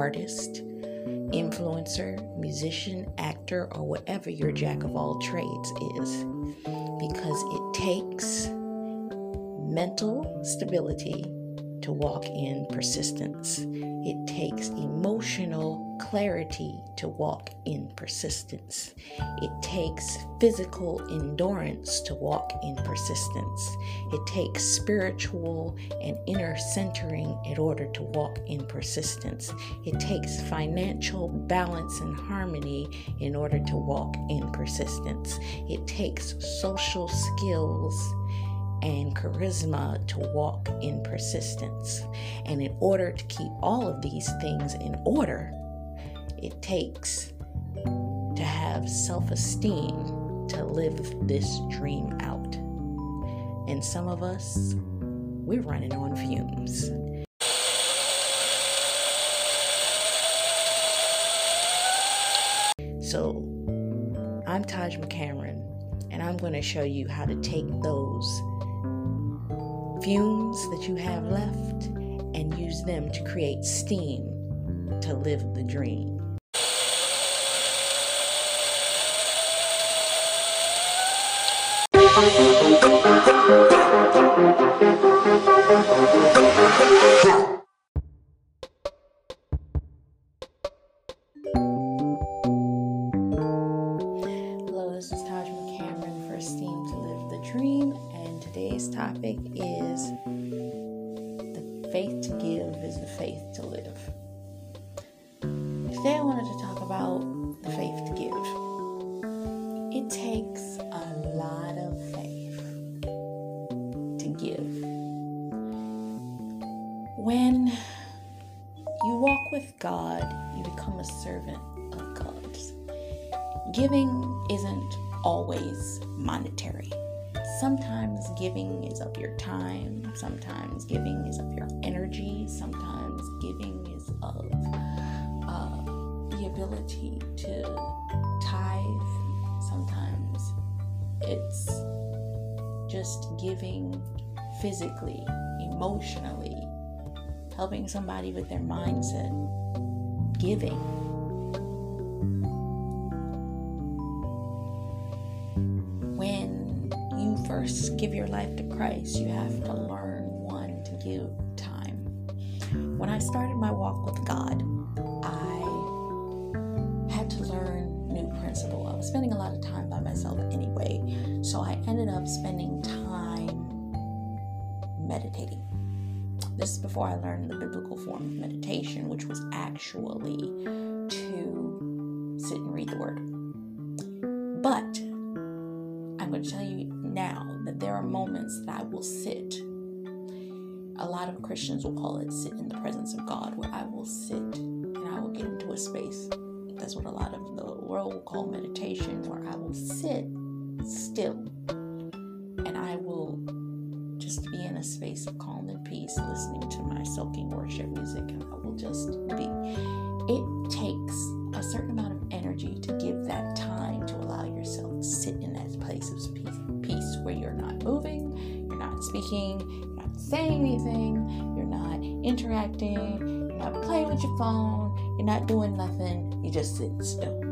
artist, influencer, musician, actor, or whatever your jack of all trades is. Because it takes mental stability to walk in persistence. It takes emotional clarity to walk in persistence. It takes physical endurance to walk in persistence. It takes spiritual and inner centering in order to walk in persistence. It takes financial balance and harmony in order to walk in persistence. It takes social skills and charisma to walk in persistence. And in order to keep all of these things in order, it takes to have self esteem to live this dream out. And some of us, we're running on fumes. So, I'm Taj McCameron, and I'm going to show you how to take those fumes that you have left and use them to create steam to live the dream. Give. When you walk with God, you become a servant of God's. Giving isn't always monetary. Sometimes giving is of your time, sometimes giving is of your energy, sometimes giving is of uh, the ability to tithe, sometimes it's just giving physically, emotionally, helping somebody with their mindset, giving. When you first give your life to Christ, you have to learn one to give time. When I started my walk with God, I had to learn new principle. I was spending a lot of time by myself anyway, so I ended up spending time meditating. This is before I learned the biblical form of meditation, which was actually to sit and read the word. But I'm going to tell you now that there are moments that I will sit. A lot of Christians will call it sit in the presence of God, where I will sit and I will get into a space. That's what a lot of the world will call meditation, where I will sit still and I will just be in a space of calm and peace, listening to my soaking worship music, and I will just be. It takes a certain amount of energy to give that time to allow yourself to sit in that place of peace, where you're not moving, you're not speaking, you're not saying anything, you're not interacting, you're not playing with your phone, you're not doing nothing, you're just sitting still.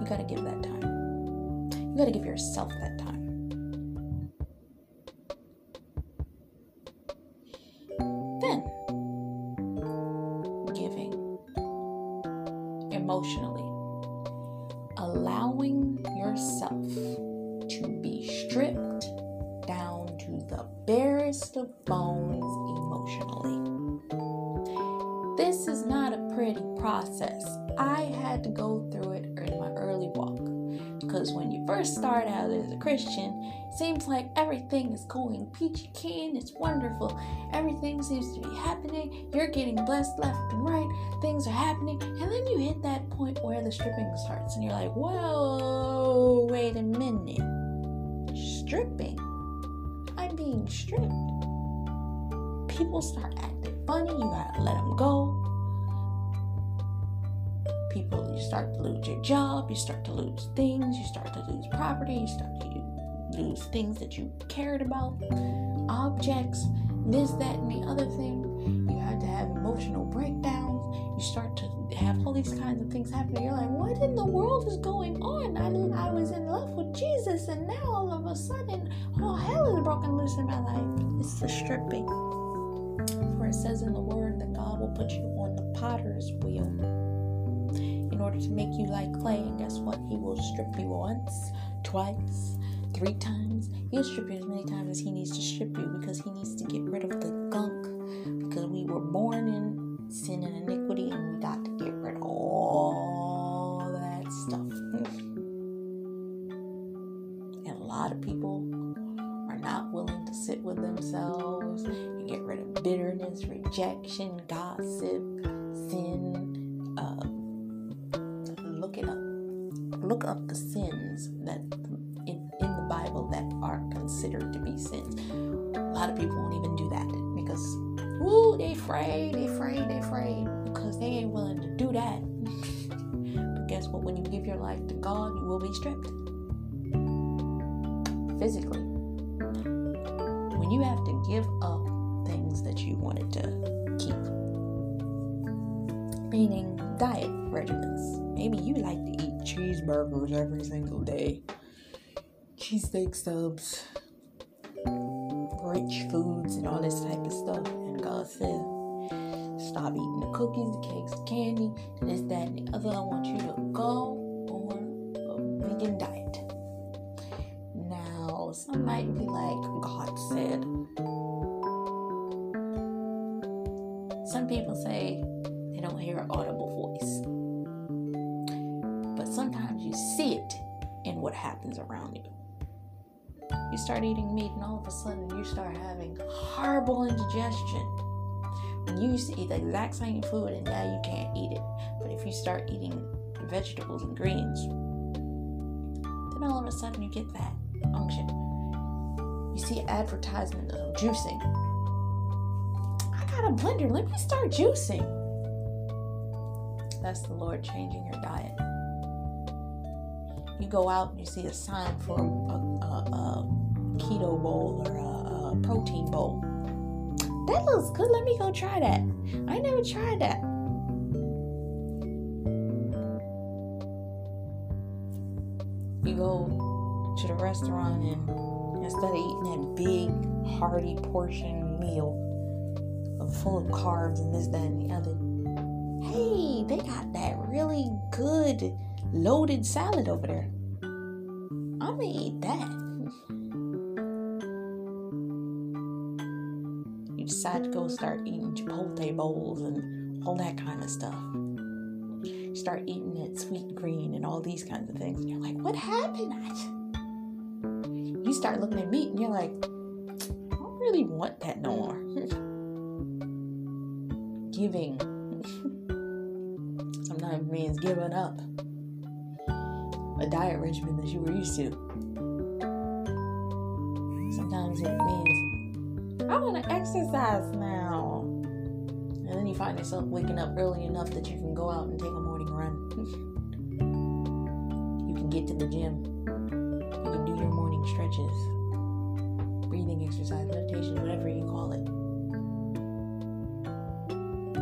you gotta give that time. You gotta give yourself that pretty process. I had to go through it in my early walk because when you first start out as a Christian, it seems like everything is going peachy keen, it's wonderful, everything seems to be happening, you're getting blessed left and right, things are happening, and then you hit that point where the stripping starts, and you're like, whoa, wait a minute. Stripping? I'm being stripped. People start acting funny, you gotta let them go people you start to lose your job you start to lose things you start to lose property you start to lose things that you cared about, objects, this, that, and the other thing. You had to have emotional breakdowns. You start to have all these kinds of things happening. You're like, what in the world is going on? I, I was in love with Jesus, and now all of a sudden, all hell is broken loose in my life. It's the stripping. For it says in the word that God will put you on the potter's wheel in order to make you like clay. And guess what? He will strip you once, twice, three times. He'll strip you as many times as he needs to strip you because he needs to get rid of the gunk. Because we were born in sin and iniquity and we got to get rid of all that stuff. and a lot of people are not willing to sit with themselves and get rid of bitterness, rejection, gossip, sin. Look up the sins that in, in the Bible that are considered to be sins. A lot of people won't even do that because, ooh, they afraid, they afraid, they afraid because they ain't willing to do that. but guess what? When you give your life to God, you will be stripped physically. When you have to give up things that you wanted to keep, meaning diet regimens. Maybe you like to eat cheeseburgers every single day, cheesesteak subs, rich foods, and all this type of stuff. And God said, stop eating the cookies, the cakes, the candy, this, that, and the other. I want you to go on a vegan diet. Now, some might be like, God said. Some people say don't hear an audible voice. But sometimes you see it in what happens around you. You start eating meat, and all of a sudden you start having horrible indigestion. When you used to eat the exact same food, and now you can't eat it. But if you start eating vegetables and greens, then all of a sudden you get that unction. You see advertisement of juicing. I got a blender. Let me start juicing. That's the Lord changing your diet. You go out and you see a sign for a, a, a keto bowl or a, a, protein bowl. That looks good. Let me go try that. I never tried that. You go to the restaurant and instead of eating that big, hearty portion meal full of carbs and this, that, and the other, they got that really good loaded salad over there. I'm gonna eat that. You decide to go start eating Chipotle bowls and all that kind of stuff. You start eating that Sweetgreen and all these kinds of things. And you're like, what happened? You start looking at meat and you're like, I don't really want that no more. Giving means giving up a diet regimen that you were used to. Sometimes it means I want to exercise now. And then you find yourself waking up early enough that you can go out and take a morning run. you can get to the gym. You can do your morning stretches, breathing exercise, meditation, whatever you call it.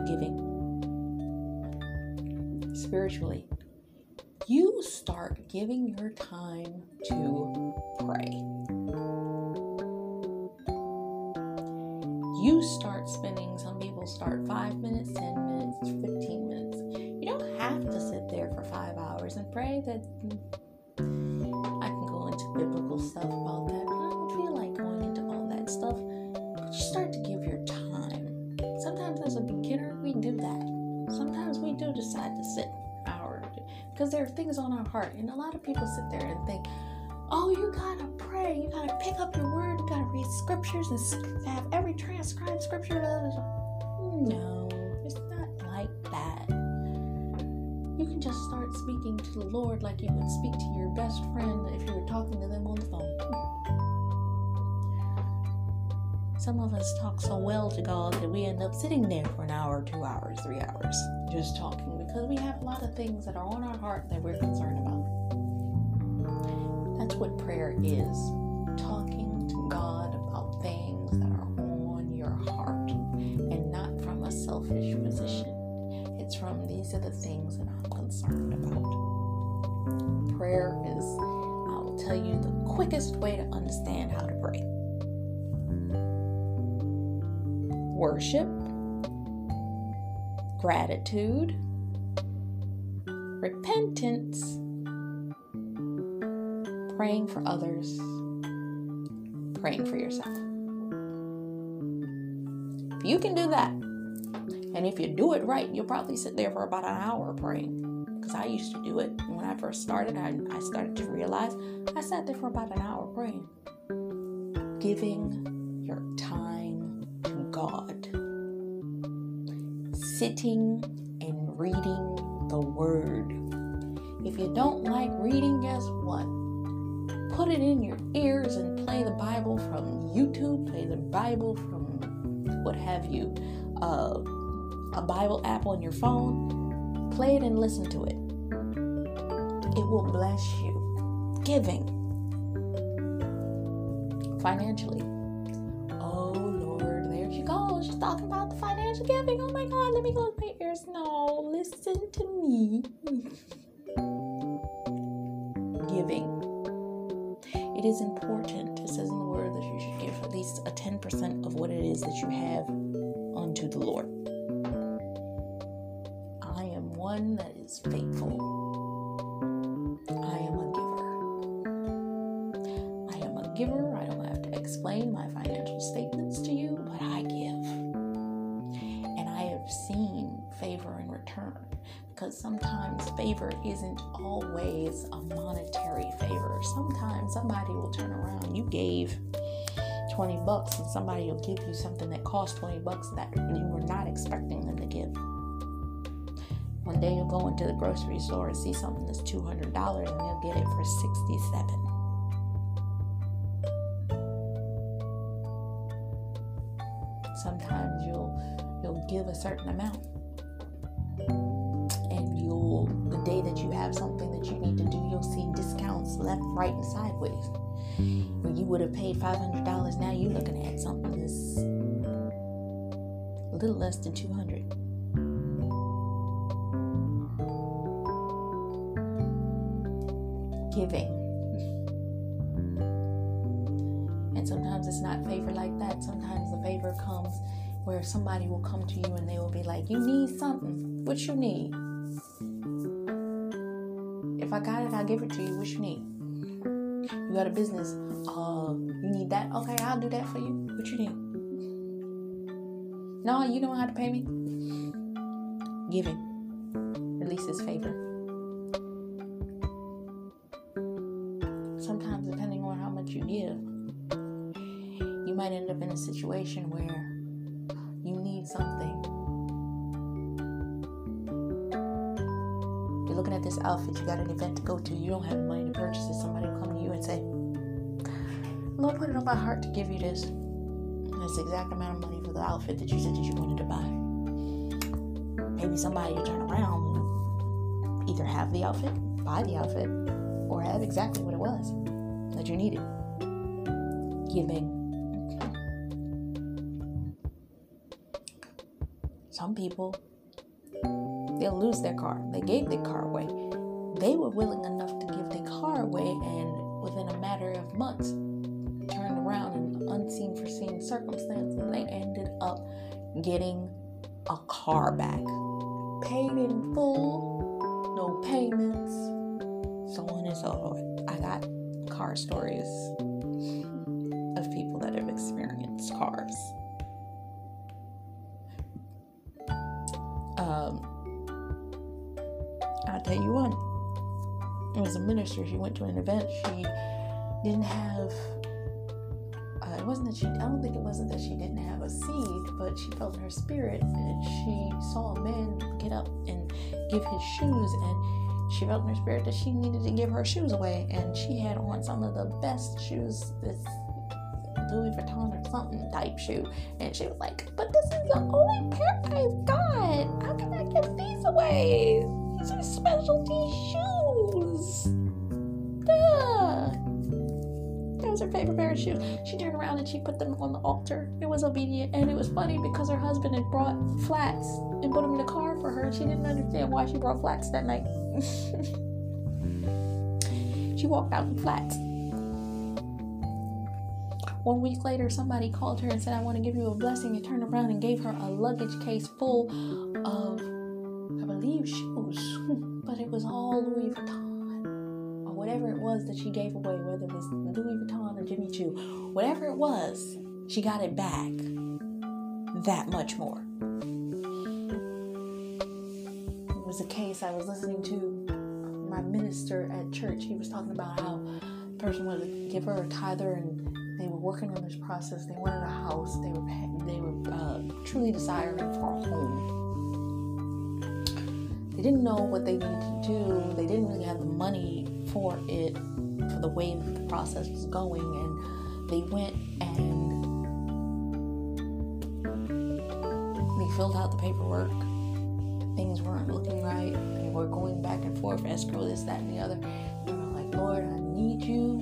Giving spiritually, you start giving your time to pray. You start spending, some people start five minutes, 10 minutes, 15 minutes. You don't have to sit there for five hours and pray that I can go into biblical stuff about that, but I don't feel like going into all that stuff. But you start to give your time. Sometimes as a beginner, we do that. Sometimes we do decide to sit our because there are things on our heart. And a lot of people sit there and think, oh, you gotta pray, you gotta pick up your word, you gotta read scriptures and have every transcribed scripture. No, it's not like that. You can just start speaking to the Lord like you would speak to your best friend if you were talking to them on the phone. Some of us talk so well to God that we end up sitting there for an hour, two hours, three hours, just talking because we have a lot of things that are on our heart that we're concerned about. That's what prayer is. talking Worship, gratitude, repentance, praying for others, praying for yourself. If you can do that, and if you do it right, you'll probably sit there for about an hour praying. Because I used to do it when I first started. I, I started to realize I sat there for about an hour praying, giving your time God, sitting and reading the Word. If you don't like reading, guess what? put it in your ears and play the Bible from YouTube, play the Bible from what have you, uh, a Bible app on your phone. Play it and listen to it. It will bless you. Giving financially. Listen to me. giving it is important, it says in the word, that you should give at least a 10% of what it is that you have unto the Lord. I am one that is faithful. Favor isn't always a monetary favor. Sometimes somebody will turn around. You gave 20 bucks and somebody will give you something that costs 20 bucks that you were not expecting them to give. One day you'll go into the grocery store and see something that's $200 and they'll get it for 67. Sometimes you'll you'll give a certain amount day that you have something that you need to do, you'll see discounts left, right, and sideways. When you would have paid $500, now you're looking at something that's a little less than 200 Giving. And sometimes it's not favor like that. Sometimes the favor comes where somebody will come to you and they will be like, You need something. What you need? I give it to you. What you need? You got a business. Uh, you need that? Okay, I'll do that for you. What you need? No, you don't have to pay me. Giving releases favor. Sometimes, depending on how much you give, you might end up in a situation where you need something at this outfit, you got an event to go to, you don't have money to purchase it, somebody will come to you and say, Lord, put it on my heart to give you this. And the exact amount of money for the outfit that you said that you wanted to buy. Maybe somebody will turn around either have the outfit, buy the outfit, or have exactly what it was that you needed. Giving. Some people they'll lose their car. They gave their car away. They were willing enough to give their car away, and within a matter of months, turned around in unseen, foreseen circumstances, they ended up getting a car back. Paid in full, no payments, so on and so forth. I got car stories of people that have experienced cars. A minister. She went to an event. She didn't have. Uh, it wasn't that she. I don't think it wasn't that she didn't have a seed, but she felt her spirit, and she saw a man get up and give his shoes, and she felt in her spirit that she needed to give her shoes away, and she had on some of the best shoes. This Louis Vuitton or something type shoe. And she was like, But this is the only pair I've got. How can I give these away? These are specialty shoes. Duh. That was her favorite pair of shoes. She turned around and she put them on the altar. It was obedient, and it was funny because her husband had brought flats and put them in the car for her. She didn't understand why she brought flats that night. she walked out in flats. One week later, somebody called her and said, I want to give you a blessing, and turned around and gave her a luggage case full of, Believe, shoes. but it was all Louis Vuitton. Or whatever it was that she gave away, whether it was Louis Vuitton or Jimmy Choo. Whatever it was, she got it back that much more. It was a case I was listening to my minister at church. He was talking about how the person was a giver or tither and they were working on this process. They wanted a house. They were they were uh, truly desiring for a home. They didn't know what they needed to do. They didn't really have the money for it, for the way the process was going, and they went and they filled out the paperwork. Things weren't looking right. They were going back and forth, escrow this, that, and the other. They were like, Lord, I need you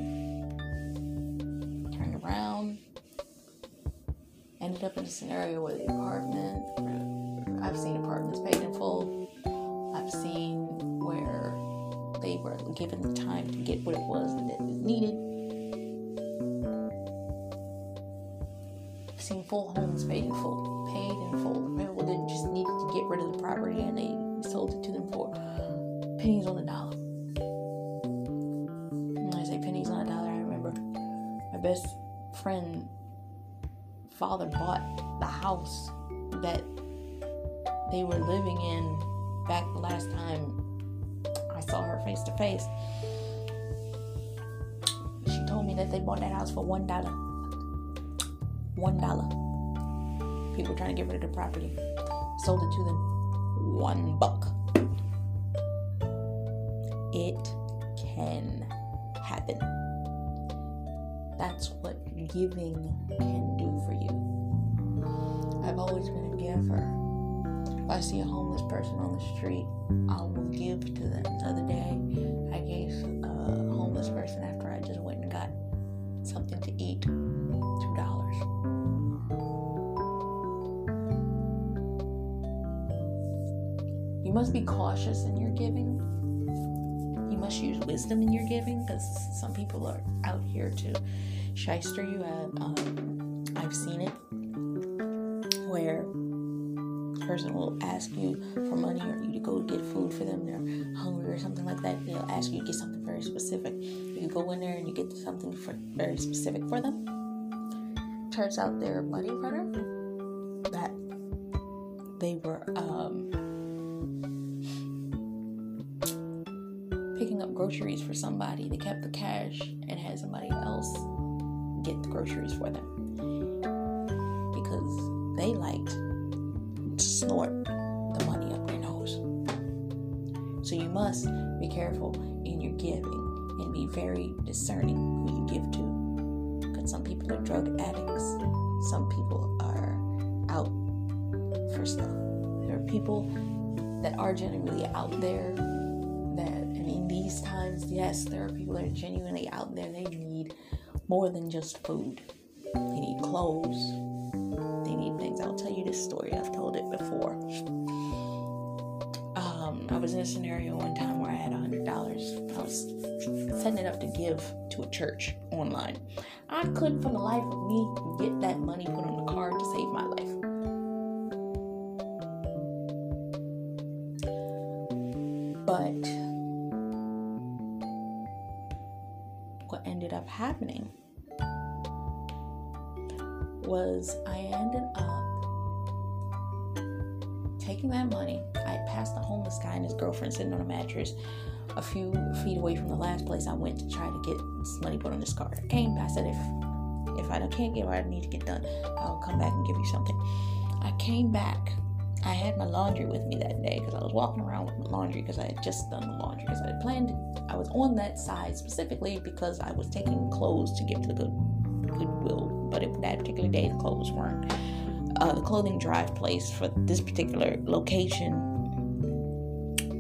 Turned around. ended up in a scenario where the apartment, I've seen apartments paid in full. Given the time to get what it was that was needed. I've seen full homes paid in full, paid in full. The people that just needed to get rid of the property and they sold it to them for pennies on the dollar. When I say pennies on a dollar, I remember my best friend father bought the house that they were living in back the last time face to face. She told me that they bought that house for one dollar. One dollar. People trying to get rid of the property. Sold it to them. One buck. It can happen. That's what giving can do for you. I've always been a giver. If I see a homeless person on the street, I will give to them. The other day, I gave a homeless person after I just went and got something to eat two dollars. You must be cautious in your giving. You must use wisdom in your giving because some people are out here to shyster you at. Um, person will ask you for money or you to go get food for them. They're hungry or something like that. They'll ask you to get something very specific. You go in there and you get something for very specific for them. Turns out they're a money runner. That they were um, picking up groceries for somebody. They kept the cash and had somebody else get the groceries for them because they liked careful in your giving and be very discerning who you give to. Because some people are drug addicts, some people are out for stuff. There are people that are genuinely out there that and in these times, yes, there are people that are genuinely out there. They need more than just food. They need clothes. They need things. I'll tell you this story. I've told it before. Was in a scenario one time where I had a hundred dollars. I was setting it up to give to a church online. I couldn't, for the life of me, get that money put on the card to save my life. But what ended up happening was I ended that money. I passed the homeless guy and his girlfriend sitting on a mattress a few feet away from the last place I went to try to get this money put on this card. I came, I said, if if I can't get what I need to get done, I'll come back and give you something. I came back. I had my laundry with me that day because I was walking around with my laundry because I had just done the laundry because I had planned. I was on that side specifically because I was taking clothes to give to the good Goodwill, but it, that particular day the clothes weren't. Uh, the clothing drive place for this particular location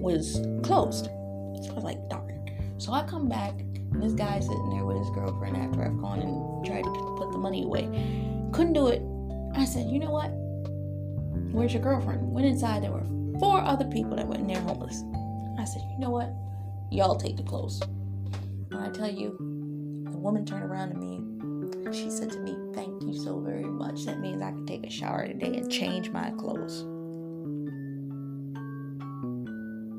was closed. So I was like, darn. So I come back And this guy sitting there with his girlfriend after I've gone and tried to put the money away. Couldn't do it. I said, you know what? Where's your girlfriend? Went inside. There were four other people that went in there homeless. I said, you know what? Y'all take the clothes. I tell you, the woman turned around to me. She said to me, Thank you so very much. That means I can take a shower today and change my clothes.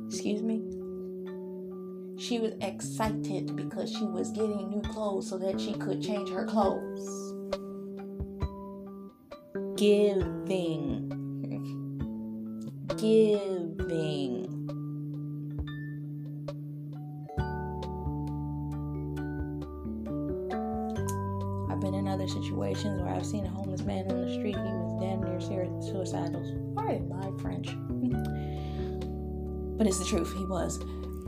Excuse me? She was excited because she was getting new clothes so that she could change her clothes. Giving. Giving. Situations where I've seen a homeless man on the street. He was damn near suicidal. Pardon my French. But it's the truth. He was.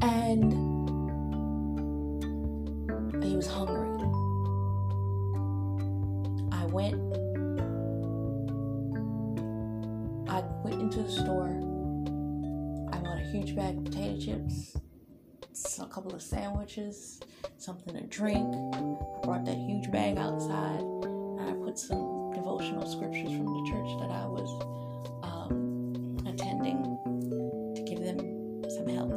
And he was hungry. I went I went into the store. I bought a huge bag of potato chips, a couple of sandwiches, something to drink. I brought that huge bag outside and I put some devotional scriptures from the church that I was um, attending to give them some help.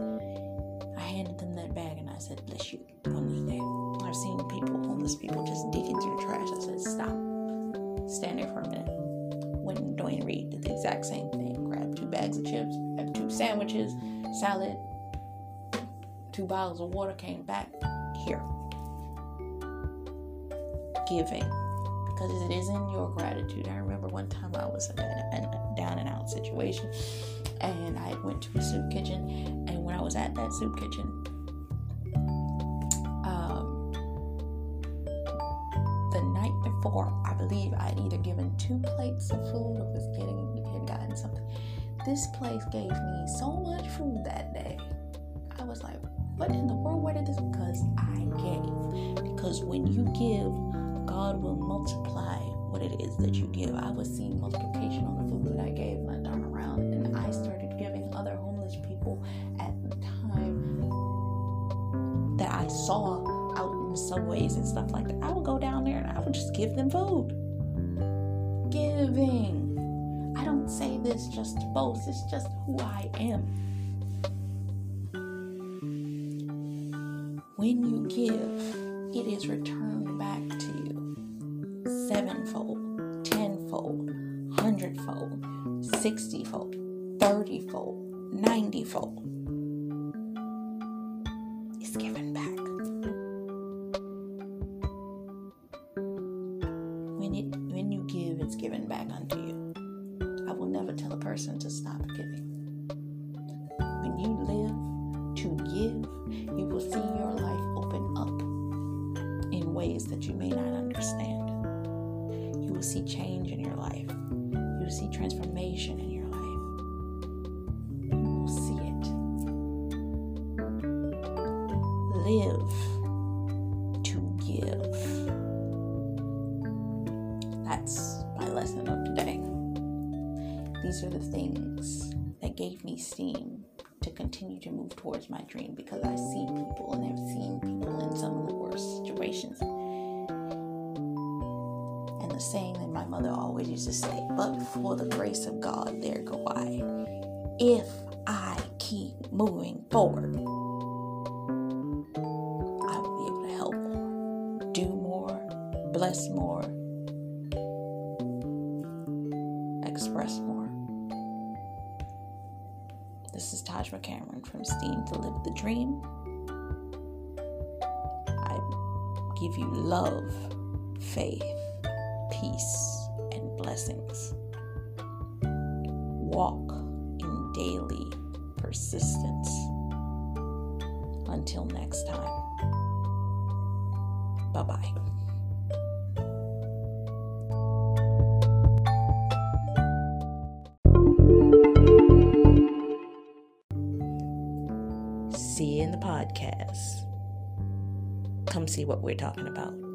I handed them that bag and I said, Bless you on this day. I've seen people, homeless people, just digging through the trash. I said, Stop. Stand there for a minute. And Duane Reade did the exact same thing. Grabbed two bags of chips, had two sandwiches, salad, two bottles of water, came back Giving. Because it is in your gratitude. I remember one time I was in a down and out situation and I went to a soup kitchen. And when I was at that soup kitchen, um, the night before, I believe I'd either given two plates of food or was getting had gotten something. This place gave me so much food that day. I was like, what in the world? Where did this? Because I gave. Because when you give, God will multiply what it is that you give. I was seeing multiplication on the food that I gave, and I turned around and I started giving other homeless people at the time that I saw out in the subways and stuff like that. I would go down there and I would just give them food. Giving. I don't say this just to boast, it's just who I am. When you give, it is returned back to you sevenfold, tenfold, hundredfold, sixtyfold, thirtyfold, ninetyfold. Will see transformation in your life. You will see it. Live to give. That's my lesson of today. These are the things that gave me steam to continue to move towards my dream because I see people and I've seen people in some of the worst situations. Saying that my mother always used to say, but for the grace of God, there go I. If I keep moving forward, I will be able to help more, do more, bless more, express more. This is Taj McCameron from Steam to Live the Dream. I give you love, faith, peace, and blessings. Walk in daily persistence. Until next time. Bye bye. See you in the podcast. Come see what we're talking about.